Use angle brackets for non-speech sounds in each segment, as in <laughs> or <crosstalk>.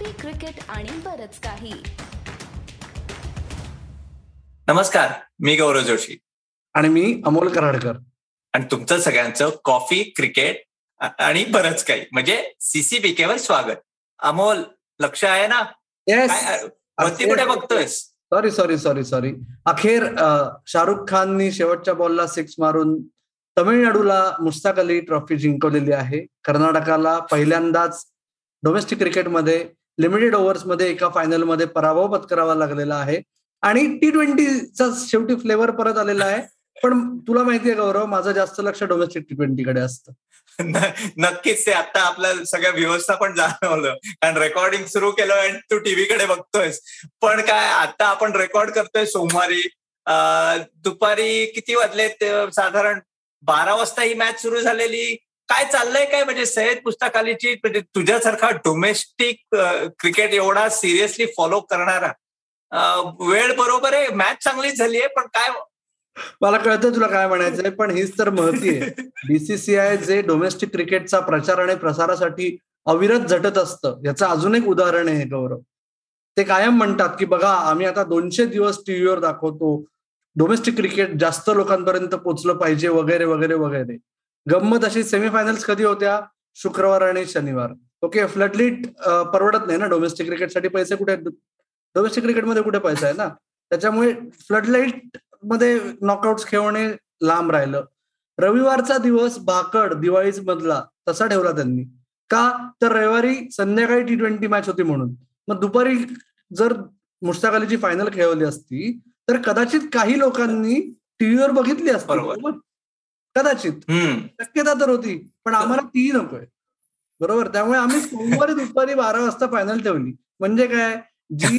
Coffee cricket आणि बरच काही. नमस्कार मी गौरव जोशी. आणि मी अमोल कराडकर. आणि तुमचं सगळ्यांचं कॉफी क्रिकेट आणि बरंच काही म्हणजे सीसीबीके वर स्वागत. अमोल लक्ष आहे ना? वरती कुठे बघतोयस? सॉरी सॉरी सॉरी सॉरी अखेर शाहरुख खाननी शेवटच्या बॉलला सिक्स मारून तमिळनाडूला मुश्ताक अली ट्रॉफी जिंकवलेली आहे. कर्नाटकाला पहिल्यांदाच डोमेस्टिक क्रिकेटमध्ये लिमिटेड ओव्हर्समध्ये एका फायनलमध्ये पराभव पत्करावा लागलेला आहे. आणि टी ट्वेंटीचा शेवटी फ्लेवर परत आलेला आहे. पण तुला माहितीये गौरव? माझं जास्त लक्ष डोमेस्टिक टी ट्वेंटी कडे असतं. <laughs> नक्कीच ते आता आपल्या सगळ्या व्यवस्था पण जाणवलं. कारण रेकॉर्डिंग सुरू केलं आणि तू टीव्ही कडे बघतोयस. पण काय आता आपण रेकॉर्ड करतोय सोमवारी. दुपारी किती वाजले साधारण बारा वाजता ही मॅच सुरू झालेली. काय चाललंय काय? म्हणजे सय्यद पुस्तकालीची म्हणजे तुझ्यासारखा डोमेस्टिक क्रिकेट एवढा सिरियसली फॉलो करणारा वेळ बरोबर आहे. मॅच चांगलीच झाली आहे पण काय? मला कळतं तुला काय म्हणायचंय पण हीच तर महती आहे. बीसीसीआय जे डोमेस्टिक क्रिकेटचा प्रचार आणि प्रसारासाठी अविरत झटत असतं याचं अजून एक उदाहरण आहे गौरव. ते कायम म्हणतात की बघा आम्ही आता दोनशे दिवस टीव्हीवर दाखवतो. डोमेस्टिक क्रिकेट जास्त लोकांपर्यंत पोहोचलं पाहिजे वगैरे वगैरे वगैरे. गंमत अशी सेमीफायनल्स कधी होत्या? शुक्रवार आणि शनिवार. ओके फ्लडलीट परवडत नाही ना? डोमेस्टिक क्रिकेटसाठी पैसे कुठे डोमेस्टिक क्रिकेटमध्ये कुठे पैसा आहे ना? त्याच्यामुळे फ्लडलाईटमध्ये नॉकआउट खेळणे लांब राहिलं. रविवारचा दिवस भाकड दिवाळीच मधला तसा ठेवला त्यांनी. का? तर रविवारी संध्याकाळी टी ट्वेंटी मॅच होती म्हणून. मग दुपारी जर मुश्ताक अलीची फायनल खेळवली असती तर कदाचित काही लोकांनी टीव्हीवर बघितली असती. कदाचित. शक्यता तर होती पण आम्हाला ती नकोय. बरोबर? त्यामुळे आम्ही सोमवारी दुपारी बारा वाजता फायनल ठेवली. म्हणजे काय? जी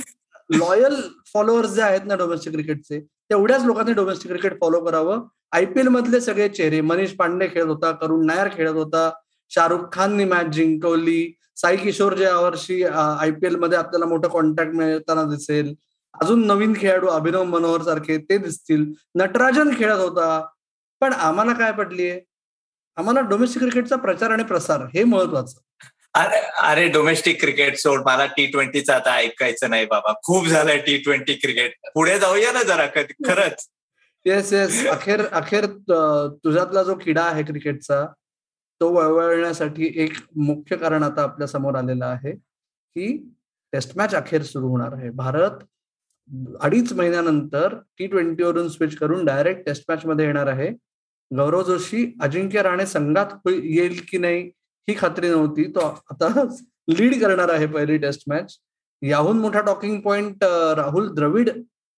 <laughs> लॉयल फॉलोअर्स जे आहेत ना डोमेस्टिक क्रिकेटचे तेवढ्याच लोकांनी डोमेस्टिक क्रिकेट फॉलो करावं. आयपीएल मधले सगळे चेहरे मनीष पांडे खेळत होता करुण नायर खेळत होता शाहरुख खाननी मॅच जिंकवली साई किशोर जे यावर्षी आयपीएलमध्ये आपल्याला मोठं कॉन्टॅक्ट मिळताना दिसेल. अजून नवीन खेळाडू अभिनव मनोहर सारखे ते दिसतील. नटराजन खेळत होता पण आम्हाला काय पडलीये? आम्हाला डोमेस्टिक क्रिकेटचा प्रचार आणि प्रसार हे महत्वाचं. अरे अरे डोमेस्टिक क्रिकेट सोड. मला टी ट्वेंटीचं आता ऐकायचं नाही बाबा. खूप झालंय टी ट्वेंटी क्रिकेट पुढे जाऊया ना जरा खरंच. येस येस अखेर अखेर तुझ्यातला जो किडा आहे क्रिकेटचा तो वळवळण्यासाठी एक मुख्य कारण आता आपल्यासमोर आलेलं आहे की टेस्ट मॅच अखेर सुरू होणार आहे. भारत अडीच महिन्यानंतर टी ट्वेंटीवरून स्विच करून डायरेक्ट टेस्ट मॅच मध्ये येणार आहे. गौरव जोशी अजिंक्य राणे संघात येईल की नाही ही खात्री नव्हती. तो आता लीड करणार आहे पहिली टेस्ट मॅच याहून मोठा talking point Rahul Dravid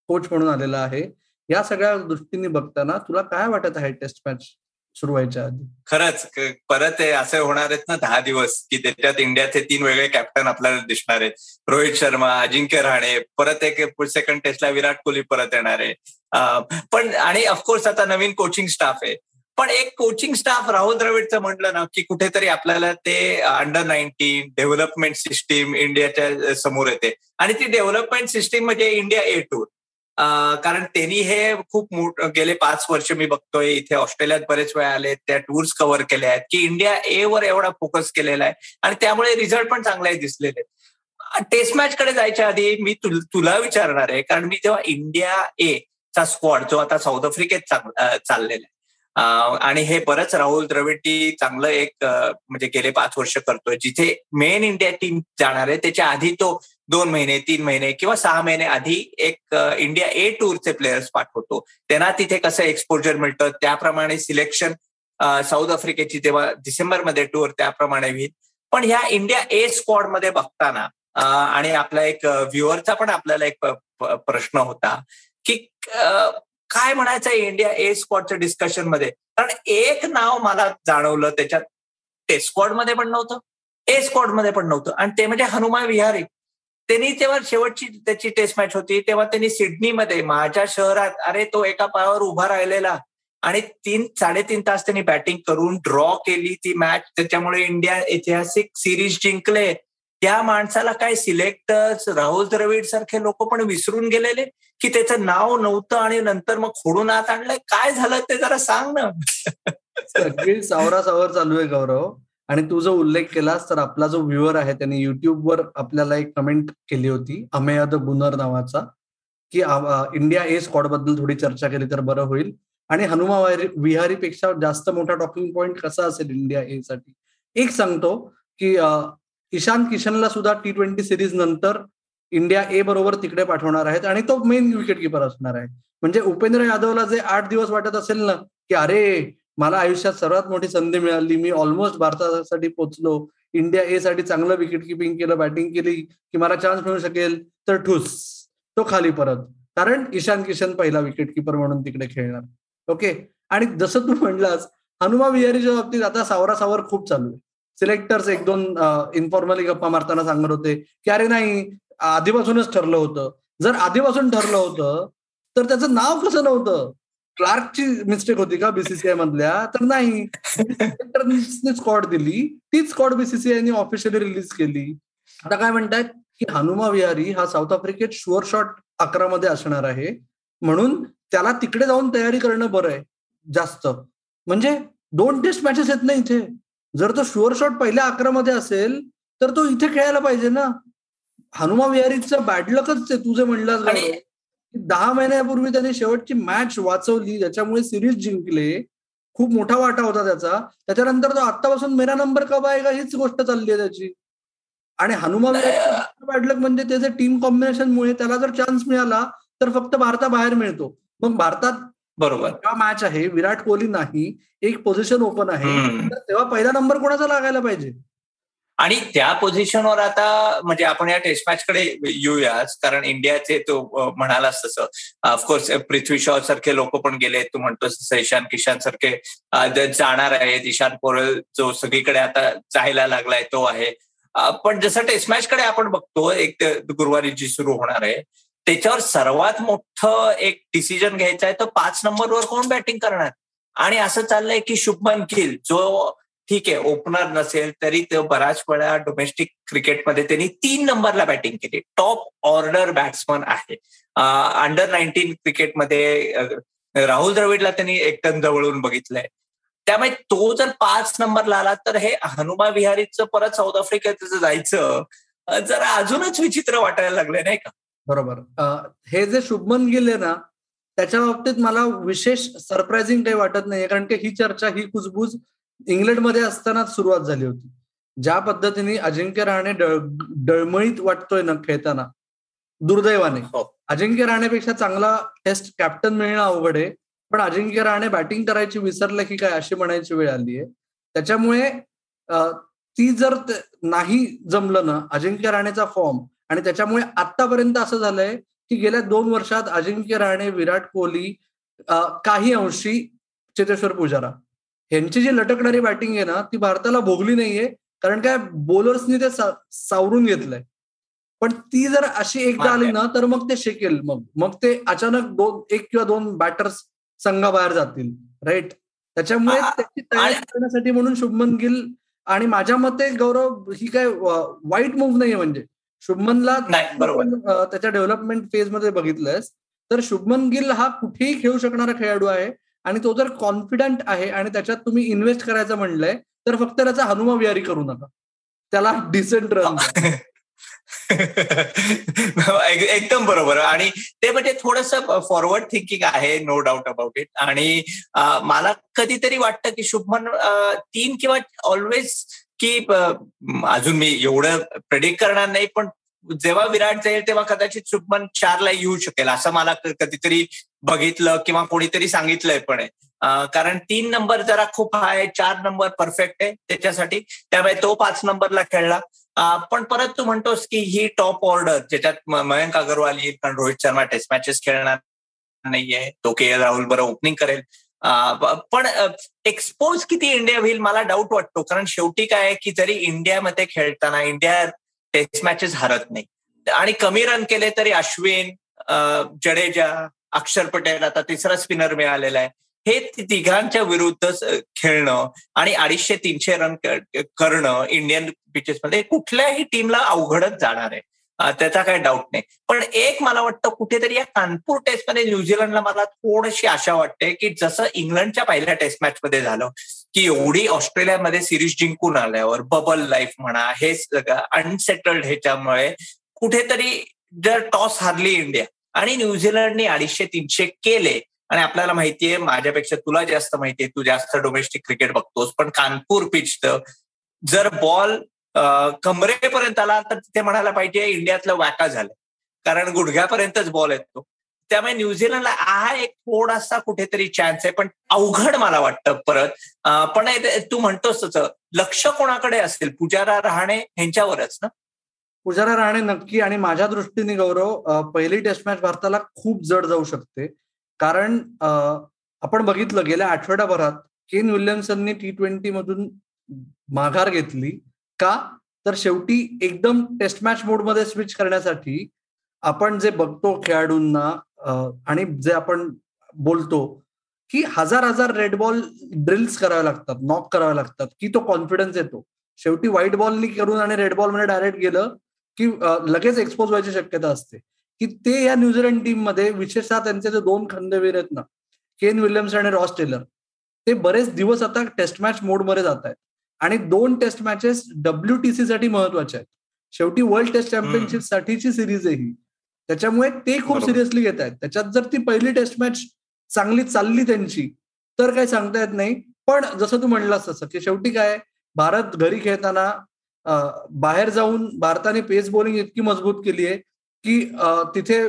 coach म्हणून आलेला आहे. या सगळ्या दृष्टीने बघताना तुला काय वाटत आहे टेस्ट मॅच सुरू व्हायच्या आधी. खरंच परत आहे असे होणार आहेत ना दहा दिवस की त्याच्यात इंडियाचे तीन वेगळे कॅप्टन आपल्याला दिसणार आहेत. रोहित शर्मा अजिंक्य राणे परत एक सेकंड टेस्टला विराट कोहली परत येणार आहे. पण आणि ऑफकोर्स आता नवीन कोचिंग स्टाफ आहे. पण एक कोचिंग स्टाफ राहुल द्रविडचं म्हटलं ना की कुठेतरी आपल्याला ते अंडर नाईन्टीन डेव्हलपमेंट सिस्टीम इंडियाच्या समोर येते. आणि ती डेव्हलपमेंट सिस्टीम म्हणजे इंडिया ए टूर कारण त्यांनी हे खूप मोठ गेले पाच वर्ष मी बघतोय इथे ऑस्ट्रेलियात बरेच वेळा आले त्या टूर्स कव्हर केल्या आहेत की इंडिया ए वर एवढा फोकस केलेला आहे आणि त्यामुळे रिझल्ट पण चांगले दिसलेले टेस्ट मॅच कडे जायच्या आधी मी तुला विचारणार आहे कारण मी जेव्हा इंडिया ए चा स्क्वॉड जो आता साऊथ आफ्रिकेत चाललेला आहे आणि हे बरंच राहुल द्रविड चांगलं एक म्हणजे गेले पाच वर्ष करतोय जिथे मेन इंडिया टीम जाणार आहे त्याच्या आधी तो दोन महिने तीन महिने किंवा सहा महिने आधी एक इंडिया ए टूरचे प्लेयर्स पाठवतो. त्यांना तिथे कसं एक्सपोजर मिळतं त्याप्रमाणे सिलेक्शन साऊथ आफ्रिकेची तेव्हा डिसेंबरमध्ये टूर त्याप्रमाणे होईल. पण ह्या इंडिया ए स्क्वॉडमध्ये बघताना आणि आपला एक व्ह्युअरचा पण आपल्याला एक प्रश्न होता की काय म्हणायचं इंडिया ए स्क्वॉडच्या डिस्कशनमध्ये कारण एक नाव मला जाणवलं त्याच्यात टेस्ट स्क्वॉडमध्ये पण नव्हतं ए स्क्वॉडमध्ये पण नव्हतं. आणि ते म्हणजे हनुमान विहारी. त्यांनी तेव्हा शेवटची त्याची टेस्ट मॅच होती. तेव्हा त्यांनी सिडनीमध्ये माझ्या शहरात अरे तो एका पायावर उभा राहिलेला. आणि तीन साडेतीन तास त्यांनी बॅटिंग करून ड्रॉ केली ती मॅच त्याच्यामुळे इंडिया ऐतिहासिक सिरीज जिंकले. त्या माणसाला काय सिलेक्टर्स राहुल द्रविड सारखे लोक पण विसरून गेलेले की त्याचं नाव नव्हतं आणि नंतर मग खोडून आत आणलंय? काय झालं ते जरा सांग ना. सगळी सावरा सावर चालू आहे गौरव. आणि तू जो उल्लेख केलास तर आपला जो व्ह्युअर आहे त्याने युट्यूबवर आपल्याला एक कमेंट केली होती अमेयद गुनर नावाचा की इंडिया ए स्कॉडबद्दल थोडी चर्चा केली तर बरं होईल. आणि हनुमा विहारीपेक्षा जास्त मोठा टॉकिंग पॉइंट कसा असेल इंडिया ए साठी? एक सांगतो की ईशान किशनला सुद्धा टी ट्वेंटी सिरीज नंतर इंडिया ए बरोबर तिकडे पाठवणार आहेत आणि तो मेन विकेट किपर असणार आहे. म्हणजे उपेंद्र यादवला जे आठ दिवस वाटत असेल ना की अरे मला आयुष्यात सर्वात मोठी संधी मिळाली. मी ऑलमोस्ट भारतासाठी पोचलो इंडिया ए साठी चांगलं विकेट किपिंग केलं बॅटिंग केली की मला चान्स मिळू शकेल तर ठुस. तो खाली परत. कारण ईशान किशन पहिला विकेट किपर म्हणून तिकडे खेळणार. ओके आणि जसं तू म्हणलास हनुमा विहारीच्या बाबतीत आता सावरा सावर खूप चालू आहे. सिलेक्टर्स एक दोन इन्फॉर्मली गप्पा मारताना सांगत होते की अरे नाही आधीपासूनच ठरलं होतं. जर आधीपासून ठरलं होतं तर त्याचं नाव कसं नव्हतं? क्लार्कची मिस्टेक होती का बीसीसीआय मधल्या? तर नाही. स्कॉड दिली. तीच स्कॉड बीसीसीआयने ऑफिशियली रिलीज केली. आता काय म्हणतात की हनुमा विहारी हा साऊथ आफ्रिकेत शुअर शॉट अकरा मध्ये असणार आहे. म्हणून त्याला तिकडे जाऊन तयारी करणं बरं आहे. जास्त. म्हणजे दोन टेस्ट मॅचेस येत नाही इथे. जर तो शुअर शॉट पहिल्या अकरा मध्ये असेल तर तो इथे खेळायला पाहिजे ना. हनुमा विहारीचं बॅडलकच आहे. तुझे म्हणलास दहा महिन्यापूर्वी त्याने शेवटची मॅच वाचवली ज्याच्यामुळे सिरीज जिंकले. खूप मोठा वाटा होता त्याचा. त्याच्यानंतर तो आतापासून मेरा नंबर कब आहे का हीच गोष्ट चालली आहे त्याची. आणि हनुमा बॅडलक म्हणजे त्याचे टीम कॉम्बिनेशनमुळे त्याला जर चान्स मिळाला तर फक्त भारताबाहेर मिळतो. मग भारतात बरोबर. मॅच आहे विराट कोहली नाही एक पोझिशन ओपन आहे. तेव्हा पहिला नंबर कोणाचा लागायला पाहिजे? आणि त्या पोझिशनवर आता म्हणजे आपण या टेस्ट मॅच कडे येऊयाच कारण इंडियाचे तो म्हणालास तसं. ऑफकोर्स पृथ्वी शॉ सारखे लोक पण गेले तू म्हणतोस तसं ईशान किशान सारखे जाणार आहेत ईशान पोरल जो सगळीकडे आता जायला लागलाय तो आहे. पण जसं टेस्ट मॅच कडे आपण बघतो एक गुरुवारी जी सुरू होणार आहे. त्याच्यावर सर्वात मोठं एक डिसिजन घ्यायचं आहे तर पाच नंबरवर कोण बॅटिंग करणार? आणि असं चाललंय की शुभमन गिल जो ठीक आहे ओपनर नसेल तरी तो बऱ्याच वेळा डोमेस्टिक क्रिकेटमध्ये त्यांनी तीन नंबरला बॅटिंग केली. टॉप ऑर्डर बॅट्समन आहे. अंडर नाईन्टीन क्रिकेटमध्ये राहुल द्रविडला त्यांनी एकदम जवळून बघितलंय. त्यामुळे तो जर पाच नंबरला आला तर हे हनुमा विहारीचं परत साऊथ आफ्रिकेत जायचं जरा अजूनच विचित्र वाटायला लागलंय नाही का? बरोबर. हे जे शुभमन गेले ना त्याच्या बाबतीत मला विशेष सरप्राईझिंग काही वाटत नाही कारण की ही चर्चा ही कुजबूज इंग्लंडमध्ये असताना सुरुवात झाली होती. ज्या पद्धतीने अजिंक्य राहणे डळमळीत वाटतोय ना खेळताना दुर्दैवाने. हो. अजिंक्य राहण्यापेक्षा चांगला टेस्ट कॅप्टन मिळणं अवघड आहे. पण अजिंक्य राहणे बॅटिंग करायची विसरलं की काय अशी म्हणायची वेळ आली आहे. त्याच्यामुळे ती जर नाही जमलं ना अजिंक्य राहण्याचा फॉर्म आणि त्याच्यामुळे आतापर्यंत असं झालंय की गेल्या दोन वर्षात अजिंक्य राहणे विराट कोहली काही अंशी चेतेश्वर पुजारा यांची जी लटकणारी बॅटिंग आहे ना ती भारताला भोगली नाहीये. कारण काय? बोलर्सनी ते सावरून घेतलंय. पण ती जर अशी एकदा आली ना तर मग ते शेकेल. मग मग ते अचानक दोन एक किंवा दोन बॅटर्स संघाबाहेर जातील. राईट त्याच्यामुळे त्याची तयारी करण्यासाठी म्हणून शुभमन गिल आणि माझ्या मते गौरव ही काय वाईट मूव्ह नाहीये म्हणजे. शुभमनला त्याच्या डेव्हलपमेंट फेजमध्ये बघितलंस. तर शुभमन गिल हा कुठेही खेळू शकणारा खेळाडू आहे. आणि तो जर कॉन्फिडंट आहे आणि त्याच्यात तुम्ही इन्व्हेस्ट करायचं म्हणलंय तर फक्त त्याचा हनुमा विहारी करू नका. त्याला डिसेंट रन <laughs> एकदम बरोबर. आणि ते म्हणजे थोडस फॉरवर्ड थिंकिंग आहे नो डाऊट अबाउट इट आणि मला कधीतरी वाटतं की शुभमन तीन किंवा ऑलवेज की अजून मी एवढं प्रेडिक्ट करणार नाही पण जेव्हा विराट जाईल तेव्हा कदाचित शुभमन चारला येऊ शकेल असं मला कधीतरी बघितलं किंवा कोणीतरी सांगितलंय पण आहे. कारण तीन नंबर जरा खूप हाय चार नंबर परफेक्ट आहे त्याच्यासाठी. त्यामुळे तो पाच नंबरला खेळला. पण परत तू म्हणतोस की ही टॉप ऑर्डर ज्याच्यात मयंक अगरवाल येईल कारण रोहित शर्मा टेस्ट मॅचेस खेळणार नाहीये. तो के एल राहुल बरं ओपनिंग करेल. पण एक्सपोज किती इंडिया होईल मला डाऊट वाटतो. कारण शेवटी काय की जरी इंडियामध्ये खेळताना इंडिया टेस्ट मॅचेस हरत नाही. आणि कमी रन केले तरी अश्विन जडेजा अक्षर पटेल आता तिसरा स्पिनर मिळालेला आहे. हे तिघांच्या विरुद्ध खेळणं आणि अडीचशे तीनशे रन करणं इंडियन पिचेसमध्ये कुठल्याही टीमला अवघडच जाणार आहे. त्याचा काही डाऊट नाही. पण एक मला वाटतं कुठेतरी या कानपूर टेस्टमध्ये न्यूझीलंडला मला थोडीशी आशा वाटते की जसं इंग्लंडच्या पहिल्या टेस्ट मॅचमध्ये झालं की एवढी ऑस्ट्रेलियामध्ये सिरीज जिंकून आल्यावर बबल लाईफ म्हणा हे सगळं अनसेटल्ड ह्याच्यामुळे कुठेतरी जर टॉस हारली इंडिया आणि न्यूझीलंडने अडीचशे तीनशे केले. आणि आपल्याला माहितीये माझ्यापेक्षा तुला जास्त माहितीये तू जास्त डोमेस्टिक क्रिकेट बघतोस. पण कानपूर पिचतं जर बॉल कमरेपर्यंत आला तर तिथे म्हणायला पाहिजे इंडियातलं वाका झालं. कारण गुडघ्यापर्यंतच बॉल येतो. त्यामुळे न्यूझीलंडला हा एक थोडासा कुठेतरी चान्स आहे. पण अवघड मला वाटतं परत. पण तू म्हणतोस तसं लक्ष कोणाकडे असेल? पुजारा राहणे ह्यांच्यावरच ना? पुजारा राहणे नक्की आणि माझ्या दृष्टीने गौरव पहिली टेस्ट मॅच भारताला खूप जड जाऊ शकते. कारण आपण बघितलं गेल्या आठवड्याभरात केन विल्यमसननी टी ट्वेंटी मधून माघार घेतली का? तर शेवटी एकदम टेस्ट मॅच मोडमध्ये स्विच करण्यासाठी आपण जे बघतो खेळाडूंना आणि जे आपण बोलतो की हजार हजार रेड बॉल ड्रिल्स करावे लागतात नॉक करावे लागतात की तो कॉन्फिडन्स येतो. शेवटी व्हाईट बॉलनी करून आणि रेड बॉलमध्ये डायरेक्ट गेलं की लगेच एक्सपोज व्हायची शक्यता असते. की ते या न्यूझीलंड टीममध्ये विशेषतः त्यांचे जे दोन खंडवीर आहेत ना केन विल्यम्स आणि रॉस टेलर ते बरेच दिवस आता टेस्ट मॅच मोडमध्ये जात आहेत. आणि दोन टेस्ट मॅचेस डब्ल्यूटीसी साठी महत्त्वाचे आहेत. शेवटी वर्ल्ड टेस्ट चॅम्पियनशिप साठीची सिरीज आहे ही. त्याच्यामुळे ते खूप सिरियसली घेत आहेत. त्याच्यात जर ती पहिली टेस्ट मॅच चांगली चालली त्यांची तर काही सांगता येत नाही. पण जसं तू म्हणलास तसं की शेवटी काय भारत घरी खेळताना बाहेर जाऊन भारताने पेस बॉलिंग इतकी मजबूत केली आहे की तिथे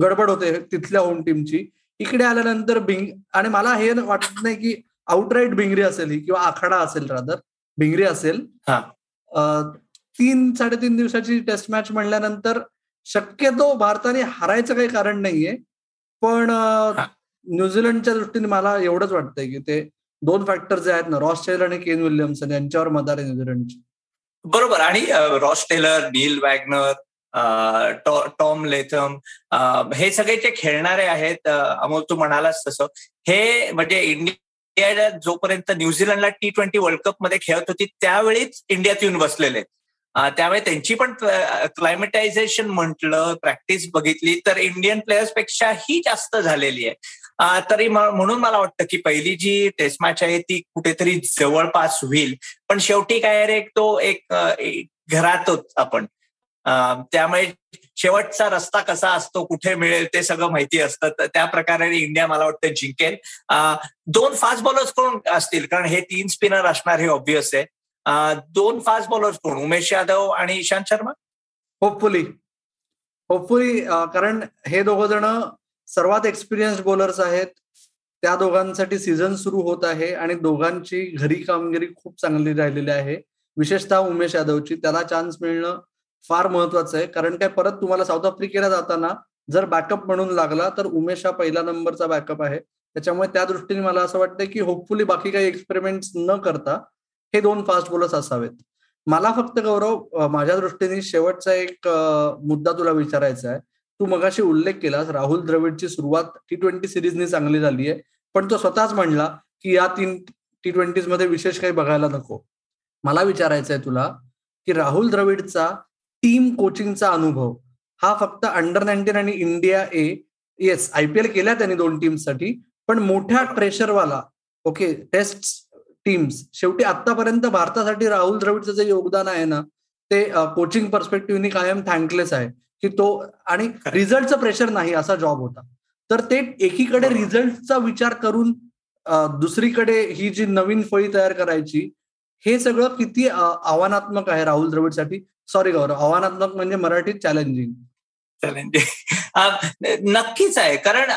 गडबड होते तिथल्या होम टीमची इकडे आल्यानंतर बिंग आणि मला हे वाटत नाही की आउटराईट भिंगरी असेल ही किंवा आखाडा असेल रादर भिंगरी असेल. तीन साडेतीन दिवसाची टेस्ट मॅच म्हणल्यानंतर शक्यतो भारताने हारायचं काही कारण नाहीये. पण न्यूझीलंडच्या दृष्टीने मला एवढंच वाटतंय की ते दोन फॅक्टर जे आहेत ना रॉस टेलर आणि केन विल्यम्सन यांच्यावर मदार आहे न्यूझीलंडची बरोबर. आणि Ross Taylor Neil Wagner Tom Latham हे सगळे जे खेळणारे आहेत अमोल तू म्हणालास तसं हे म्हणजे इंडिया जोपर्यंत न्यूझीलंडला टी ट्वेंटी वर्ल्ड कपमध्ये खेळत होती त्यावेळीच इंडियात येऊन बसलेले त्यामुळे त्यांची पण क्लायमेटायझेशन म्हटलं प्रॅक्टिस बघितली तर इंडियन प्लेयर्स पेक्षाही जास्त झालेली आहे. तरी म्हणून मला वाटतं की पहिली जी टेस्ट मॅच आहे ती कुठेतरी जवळपास होईल. पण शेवटी काय रे तो एक घरातच आपण. त्यामुळे शेवटचा रस्ता कसा असतो कुठे मिळेल ते सगळं माहिती असतं. तर त्या प्रकारे इंडिया मला वाटतं जिंकेल. दोन फास्ट बॉलर्स कोण असतील? कारण हे तीन स्पिनर असणार हे ऑब्विस आहे. दोन फास्ट बॉलर्स कोण? उमेश यादव आणि इशांत शर्मा? होपफुली होपफुली कारण हे दोघ जण सर्वात एक्सपिरियन्स बॉलर्स आहेत. त्या दोघांसाठी सीझन सुरू होत आहे आणि दोघांची घरी कामगिरी खूप चांगली राहिलेली आहे. विशेषतः उमेश यादवची. त्याला चान्स मिळणं फार महत्वाचं आहे. कारण काय परत तुम्हाला साऊथ आफ्रिकेला जाताना जर बॅकअप म्हणून लागला तर उमेश हा पहिला नंबरचा बॅकअप आहे. त्याच्यामुळे त्या दृष्टीने मला असं वाटतं की होपफुली बाकी काही एक्सपेरिमेंट न करता हे दोन फास्ट बॉलर्स असावेत. मला फक्त गौरव माझ्या दृष्टीने शेवटचा एक मुद्दा तुला विचारायचा आहे. तू मगाशी उल्लेख केलास राहुल द्रविडची सुरुवात टी ट्वेंटी सिरीजनी चांगली झाली आहे. पण तो स्वतःच म्हणला की या तीन टी ट्वेंटीजमध्ये विशेष काही बघायला नको. मला विचारायचं आहे तुला की राहुल द्रविडचा टीम कोचिंगचा अनुभव हा फक्त अंडर नाईन्टीन आणि इंडिया ए येस आयपीएल केल्या त्यांनी दोन टीमसाठी पण मोठ्या प्रेशरवाला ओके टेस्ट टीम्स शेवटी आतापर्यंत भारतासाठी राहुल द्रविडचं जे योगदान आहे ना ते कोचिंग पर्स्पेक्टिव्हनी कायम थँकलेस आहे. की तो आणि रिझल्टचं प्रेशर नाही असा जॉब होता. तर ते एकीकडे रिझल्टचा विचार करून दुसरीकडे ही जी नवीन फळी तयार करायची हे सगळं किती आव्हानात्मक आहे राहुल द्रविडसाठी. सॉरी गौरव आव्हानात्मक म्हणजे मराठीत चॅलेंजिंग <laughs> नक्कीच आहे. कारण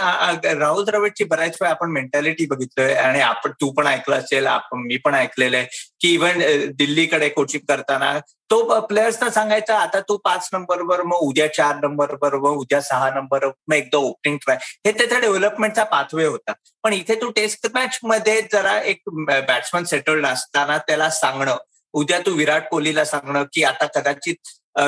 राहुल द्रविडची बऱ्याच वेळा आपण मेंटॅलिटी बघितलोय आणि आपण तू पण ऐकलं असेल आपण मी पण ऐकलेलं आहे की इव्हन दिल्लीकडे कोचिंग करताना तो प्लेयर्सना सांगायचा आता तू पाच नंबरवर मग उद्या चार नंबरवर मग उद्या सहा नंबर मग एकदा ओपनिंग ट्राय हे त्याचा डेव्हलपमेंटचा पाथवे होता. पण इथे तू टेस्ट मॅच मध्ये जरा एक बॅट्समन सेटल्ड असताना त्याला सांगणं उद्या तू विराट कोहलीला सांगणं की आता कदाचित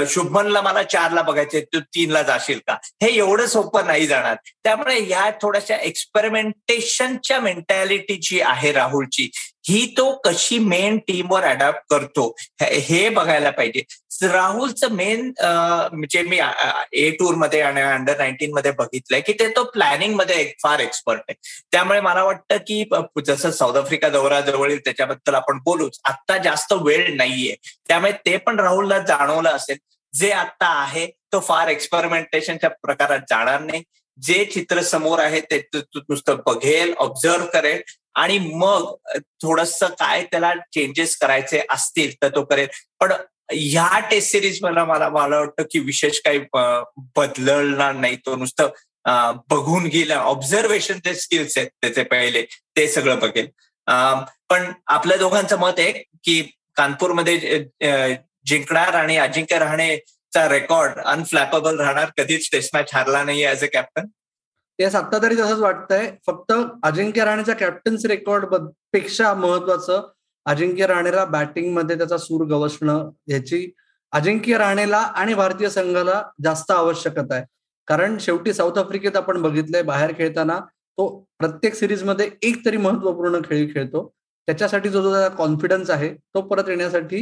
शुभमनला मला चारला बघायचे तू तीनला जाशील का? हे एवढं सोपं नाही जाणार. त्यामुळे ह्या थोड्याशा एक्सपेरिमेंटेशनच्या मेंटॅलिटी जी आहे राहुलची. ही तो कशी मेन टीमवर अडॅप्ट करतो हे बघायला पाहिजे. राहुलचं मेन म्हणजे मी ए टूरमध्ये आणि अंडर नाईन्टीन मध्ये बघितलंय की ते तो प्लॅनिंगमध्ये फार एक्सपर्ट आहे. त्यामुळे मला वाटतं की जसं साऊथ आफ्रिका दौरा जवळील त्याच्याबद्दल आपण बोलूच आता जास्त वेळ नाहीये. त्यामुळे ते पण राहुलला जाणवलं असेल. जे आता आहे तो फार एक्सपेरिमेंटेशनच्या प्रकारात जाणार नाही. जे चित्र समोर आहे ते नुसतं बघेल ऑब्झर्व करेल आणि मग थोडस काय त्याला चेंजेस करायचे असतील तर तो करेल. पण ह्या टेस्ट सिरीज मला मला मला वाटतं की विशेष काही बदलणार नाही तो नुसतं बघून गेला. ऑब्झर्वेशन स्किल्स आहेत त्याचे पहिले. ते सगळं बघेल. पण आपल्या दोघांचं मत आहे की कानपूरमध्ये जिंकणार आणि अजिंक्य राहणेचा रेकॉर्ड अनफ्लॅपेबल राहणार. कधीच टेस्ट मॅच हारला नाही ऍज अ कॅप्टन तेच आता तरी तसंच वाटतंय. फक्त अजिंक्य राणेचा कॅप्टन्स रेकॉर्डपेक्षा महत्वाचं अजिंक्य राणेला बॅटिंगमध्ये त्याचा सूर गवसणं ह्याची अजिंक्य राणेला आणि भारतीय संघाला जास्त आवश्यकता आहे. कारण शेवटी साऊथ आफ्रिकेत आपण बघितलंय बाहेर खेळताना तो प्रत्येक सिरीजमध्ये एक तरी महत्त्वपूर्ण खेळ खेळतो. त्याच्यासाठी जो जो कॉन्फिडन्स आहे तो परत येण्यासाठी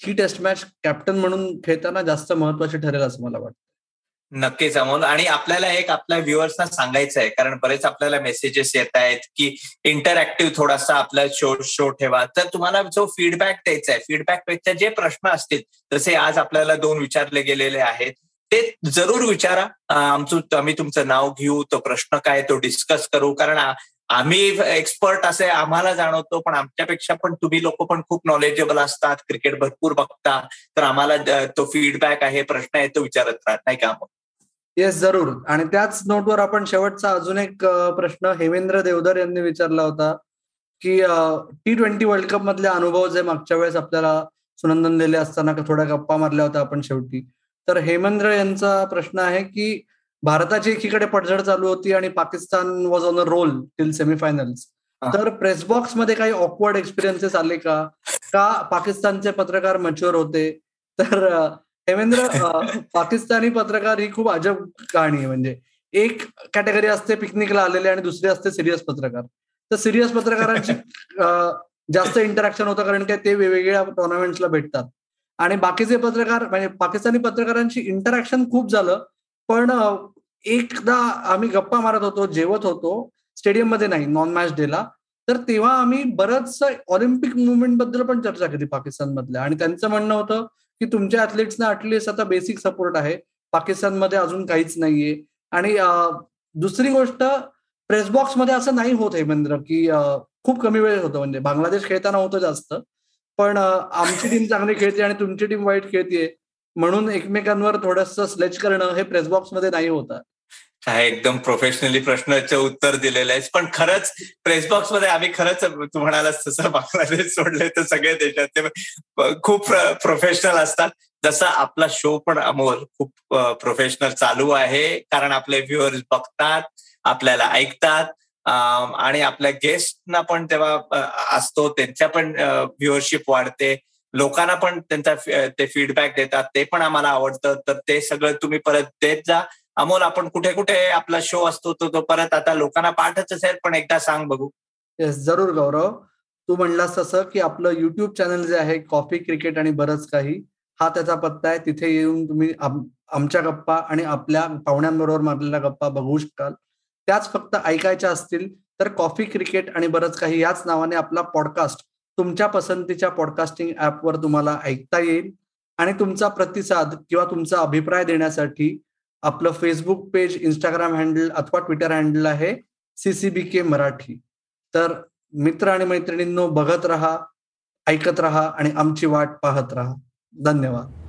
ही टेस्ट मॅच कॅप्टन म्हणून खेळताना जास्त महत्वाची ठरेल असं मला वाटतं. नक्कीच अमोल. आणि आपल्याला एक आपल्या व्ह्युअर्सना सांगायचं आहे कारण बरेच आपल्याला मेसेजेस येत आहेत की इंटरॅक्टिव्ह थोडासा आपला शो शो ठेवा. तर तुम्हाला जो फीडबॅक द्यायचा आहे फीडबॅकपेक्षा जे प्रश्न असतील जसे आज आपल्याला दोन विचारले गेलेले आहेत ते जरूर विचारा. आमचं आम्ही तुमचं नाव घेऊ तो प्रश्न काय तो डिस्कस करू. कारण आम्ही एक्सपर्ट असे आम्हाला जाणवतो पण आमच्यापेक्षा पण तुम्ही लोक पण खूप नॉलेजेबल असतात क्रिकेट भरपूर बघता. तर आम्हाला तो फीडबॅक आहे प्रश्न आहे तो विचारत राहत नाही का मग येस जरूर. आणि त्याच नोटवर आपण शेवटचा अजून एक प्रश्न हेमेंद्र देवधर यांनी विचारला होता की टी ट्वेंटी वर्ल्ड कप मधले अनुभव जे मागच्या वेळेस आपल्याला सुनंदन दिले असताना थोड्या गप्पा मारल्या होत्या आपण शेवटी. तर हेमेंद्र यांचा प्रश्न आहे की भारताची एकीकडे पडझड चालू होती आणि Pakistan was on a roll till semifinals तर प्रेस बॉक्समध्ये काही ऑकवर्ड एक्सपिरियन्सेस आले का? का पाकिस्तानचे पत्रकार मच्युअर होते? तर देवेंद्र पाकिस्तानी पत्रकार ही खूप अजब कहाणी आहे. म्हणजे एक कॅटेगरी असते पिकनिकला आलेले आणि दुसरी असते सिरियस पत्रकार. तर सिरियस पत्रकारांची जास्त इंटरॅक्शन होतं कारण काय ते वेगवेगळ्या टोर्नामेंट्सला भेटतात. आणि बाकीचे पत्रकार म्हणजे पाकिस्तानी पत्रकारांची इंटरॅक्शन खूप झालं. पण एकदा आम्ही गप्पा मारत होतो जेवत होतो स्टेडियममध्ये नाही नॉन मॅच डेला. तर तेव्हा आम्ही बरंच ऑलिम्पिक मुवमेंटबद्दल पण चर्चा केली पाकिस्तान मधल्या आणि त्यांचं म्हणणं होतं की तुमच्या ऍथलीट्सना ऍटलीस्ट आता बेसिक सपोर्ट आहे. पाकिस्तानमध्ये अजून काहीच नाहीये. आणि दुसरी गोष्ट प्रेस बॉक्समध्ये असं नाही होत हेमेंद्र की खूप कमी वेळ होतं. म्हणजे बांगलादेश खेळताना होतं जास्त. पण आमची टीम चांगली खेळते आणि तुमची टीम वाईट खेळतीये. म्हणून एकमेकांवर थोडस स्लेच करणं हे प्रेस बॉक्समध्ये नाही होत. काय एकदम प्रोफेशनली प्रश्नाचं उत्तर दिलेलं आहे पण खरंच प्रेस बॉक्समध्ये आम्ही खरंच तू म्हणालास तसं बांगलादेश सोडले तर सगळे देशात ते खूप प्रोफेशनल असतात. जसा आपला शो पण अमोल खूप प्रोफेशनल चालू आहे. कारण आपले व्ह्युअर्स बघतात आपल्याला ऐकतात. आणि आपल्या गेस्टना पण तेव्हा असतो त्यांच्या पण व्ह्युअरशिप वाढते. लोकांना पण त्यांचा ते फीडबॅक देतात ते पण आम्हाला आवडतं. तर ते सगळं तुम्ही परत देत जा. अमोल आपण कुठे कुठे आपला शो असतो तो तो परत आता लोकांना पाठच असेल पण एकदा सांग बघू. येस जरूर गौरव. तू म्हणलास तसं की आपलं युट्यूब चॅनल जे आहे कॉफी क्रिकेट आणि बरंच काही हा त्याचा पत्ता आहे. तिथे येऊन तुम्ही आमच्या गप्पा आणि आपल्या पाहुण्यांबरोबर मारलेल्या गप्पा बघू शकाल. त्याच फक्त ऐकायच्या असतील तर कॉफी क्रिकेट आणि बरंच काही याच नावाने आपला पॉडकास्ट तुमच्या पसंतीच्या पॉडकास्टिंग ऍपवर तुम्हाला ऐकता येईल. आणि तुमचा प्रतिसाद किंवा तुमचा अभिप्राय देण्यासाठी आपलं फेसबुक पेज इंस्टाग्राम हँडल अथवा ट्विटर हँडल आहे सीसीबी के मराठी. तर मित्र आणि मैत्रिणींनो बघत राहा ऐकत राहा आणि आमची वाट पाहत राहा. धन्यवाद.